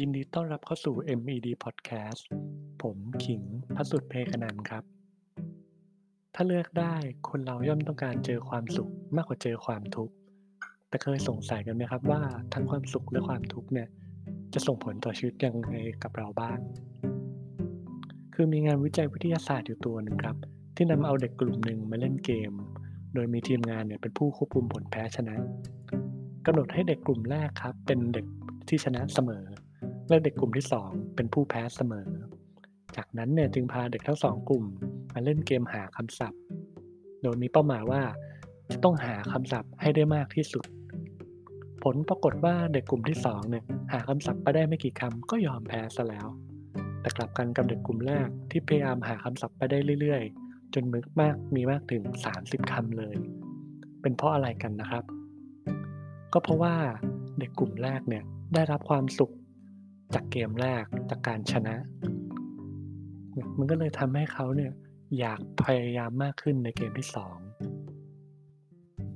ยินดีต้อนรับเข้าสู่ MED Podcast ผมขิงพระสุดเพคนันครับ ถ้าเลือกได้คนเราย่อมต้องการเจอความสุขมากกว่าเจอความทุกข์ แต่เคยสงสัยกันไหมครับว่าทั้งความสุขและความทุกข์เนี่ยจะส่งผลต่อชีวิตยังไงกับเราบ้าง คือมีงานวิจัยวิทยาศาสตร์อยู่ตัวหนึ่งครับ ที่นำเอาเด็กกลุ่มหนึ่งมาเล่นเกม โดยมีทีมงานเนี่ยเป็นผู้ควบคุมผลแพ้ชนะกำหนดให้เด็กกลุ่มแรกครับ เป็นเด็กที่ชนะเสมอ และเด็กกลุ่มที่2เป็นผู้แพ้เสมอ จากนั้นเนี่ยจึงพาเด็กทั้งสองกลุ่มมาเล่นเกมหาคำศัพท์ โดยมีเป้าหมายว่าจะต้องหาคำศัพท์ให้ได้มากที่สุด ผลปรากฏว่าเด็กกลุ่มที่2เนี่ยหาคำศัพท์ไปได้ไม่กี่คำก็ยอมแพ้ซะแล้ว แต่กลับกันกับเด็กกลุ่มแรกที่พยายามหาคำศัพท์ไปได้เรื่อยๆ จนมึกมากมีมากถึง 30คำเลย เป็นเพราะอะไรกันนะครับ ก็เพราะว่าเด็กกลุ่มแรกเนี่ยได้รับความสุข จากเกมแรกจากการชนะ มันก็เลยทำให้เขาเนี่ยอยากพยายามมากขึ้นในเกมที่2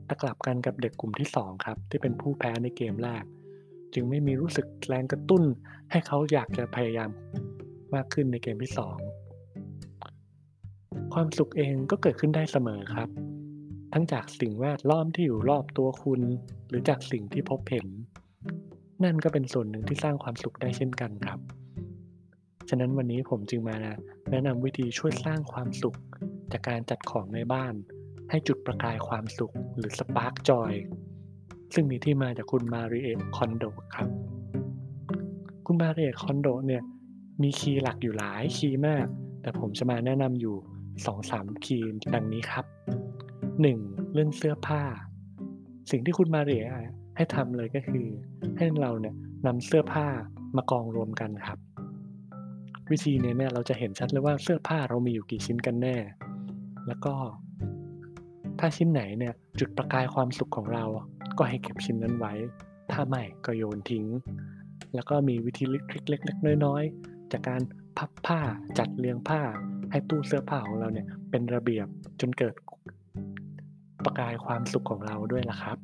แต่กลับกันกับเด็กกลุ่มที่2ครับ ที่เป็นผู้แพ้ในเกมแรก จึงไม่มีรู้สึกแรงกระตุ้น ให้เขาอยากจะพยายามมากขึ้นในเกมที่2ความสุขเองก็เกิดขึ้นได้เสมอครับ ทั้งจากสิ่งแวดล้อมที่อยู่รอบตัวคุณ หรือจากสิ่งที่พบเห็น นั่นก็เป็นส่วนหนึ่งที่สร้างความสุขได้เช่นกันครับ ฉะนั้นวันนี้ผมจึงมาแนะนำวิธีช่วยสร้างความสุข จากการจัดของในบ้าน ให้จุดประกายความสุขหรือ spark joy ซึ่งมีที่มาจากคุณมาริเอคอนโดครับ คุณมาริเอคอนโดเนี่ยมีคีย์หลักอยู่หลายคีย์มาก แต่ผมจะมาแนะนำอยู่ 2-3 คีย์ดังนี้ครับ 1. เรื่องเสื้อผ้า สิ่งที่คุณมาเรีย ให้ทำเลยก็คือ ให้เราเนี่ยนำเสื้อผ้ามากองรวมกันครับ วิธีนี้เนี่ยเราจะเห็นชัดเลยว่าเสื้อผ้าเรามีอยู่กี่ชิ้นกันแน่ แล้วก็ถ้าชิ้นไหนเนี่ยจุดประกายความสุขของเรา ก็ให้เก็บชิ้นนั้นไว้ ถ้าไม่ก็โยนทิ้ง แล้วก็มีวิธีเล็กๆน้อยๆ จากการพับผ้าจัดเรียงผ้า ให้ตู้เสื้อผ้าของเราเนี่ยเป็นระเบียบจนเกิดประกายความสุขของเราด้วยล่ะครับ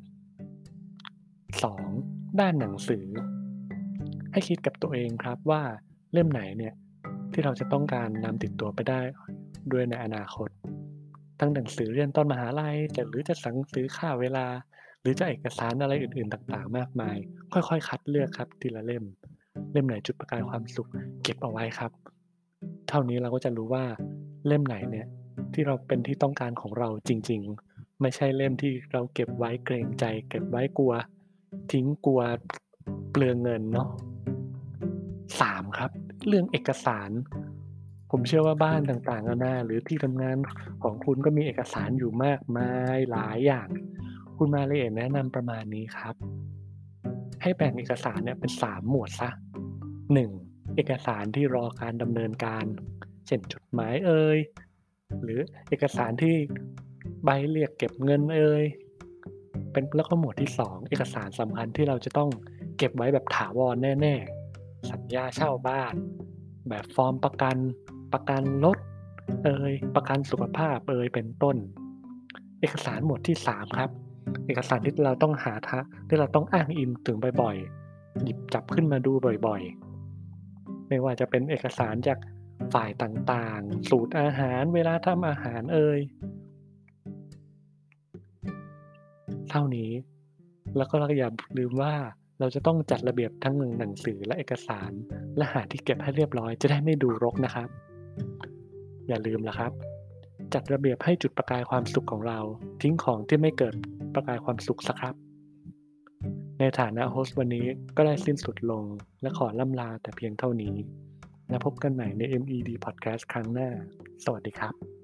2. ด้านหนังสือ ให้คิดกับตัวเองครับว่าเล่มไหนเนี่ยที่เราจะต้องการนำติดตัวไปได้ด้วยในอนาคตทั้งหนังสือเรียนตอนมหาลัยหรือจะสังสือค่าเวลา หรือจะเอกสารอะไรอื่นๆ ต่างๆ มากมาย ค่อยๆ คัดเลือกครับทีละเล่ม เล่มไหนจุดประกายความสุข เก็บเอาไว้ครับ เท่านี้เราก็จะรู้ว่าเล่มไหนเนี่ยที่เราเป็นที่ต้องการของเราจริง ๆ ไม่ใช่เล่มที่เราเก็บไว้เกรงใจ เก็บไว้กลัว ทิ้งกลัวเปลืองเงินเนาะสามครับ เรื่องเอกสาร ผมเชื่อว่าบ้านต่างๆนานาหรือที่ทำงานของคุณก็มีเอกสารอยู่มากมายหลายอย่าง คุณมาเลยแนะนำประมาณนี้ครับ ให้แบ่งเอกสารเนี่ยเป็นสามหมวดซะหนึ่งเอกสารที่รอการดำเนินการ เช่นจดหมายเอ่ยหรือเอกสารที่ใบเรียกเก็บเงินเอ่ย เป็นแล้วก็หมวดที่ 2 เอกสารสำคัญที่เราจะต้องเก็บไว้แบบถาวรแน่ๆ สัญญาเช่าบ้าน แบบฟอร์มประกันประกันรถเอ่ยประกันสุขภาพเอ่ยเป็นต้น เอกสารหมวดที่ 3 ครับ เอกสารที่เราต้องหาทะที่เราต้องอ้างอิงถึงบ่อยๆ หยิบจับขึ้นมาดูบ่อยๆ ไม่ว่าจะเป็นเอกสารจากฝ่ายต่างๆ สูตรอาหารเวลาทำอาหารเอ่ย ท่านี้ แล้วก็เราอย่าลืมว่าเราจะต้องจัดระเบียบทั้งหนังสือและเอกสาร และหาที่เก็บให้เรียบร้อยจะได้ไม่ดูรกนะครับ อย่าลืมละครับ จัดระเบียบให้จุดประกายความสุขของเรา ทิ้งของที่ไม่เกิดประกายความสุขสักครับ ในฐานะโฮสต์วันนี้ก็ได้สิ้นสุดลงและขอล่ำลาแต่เพียงเท่านี้ และพบกันใหม่ใน MED Podcast ครั้งหน้า สวัสดีครับ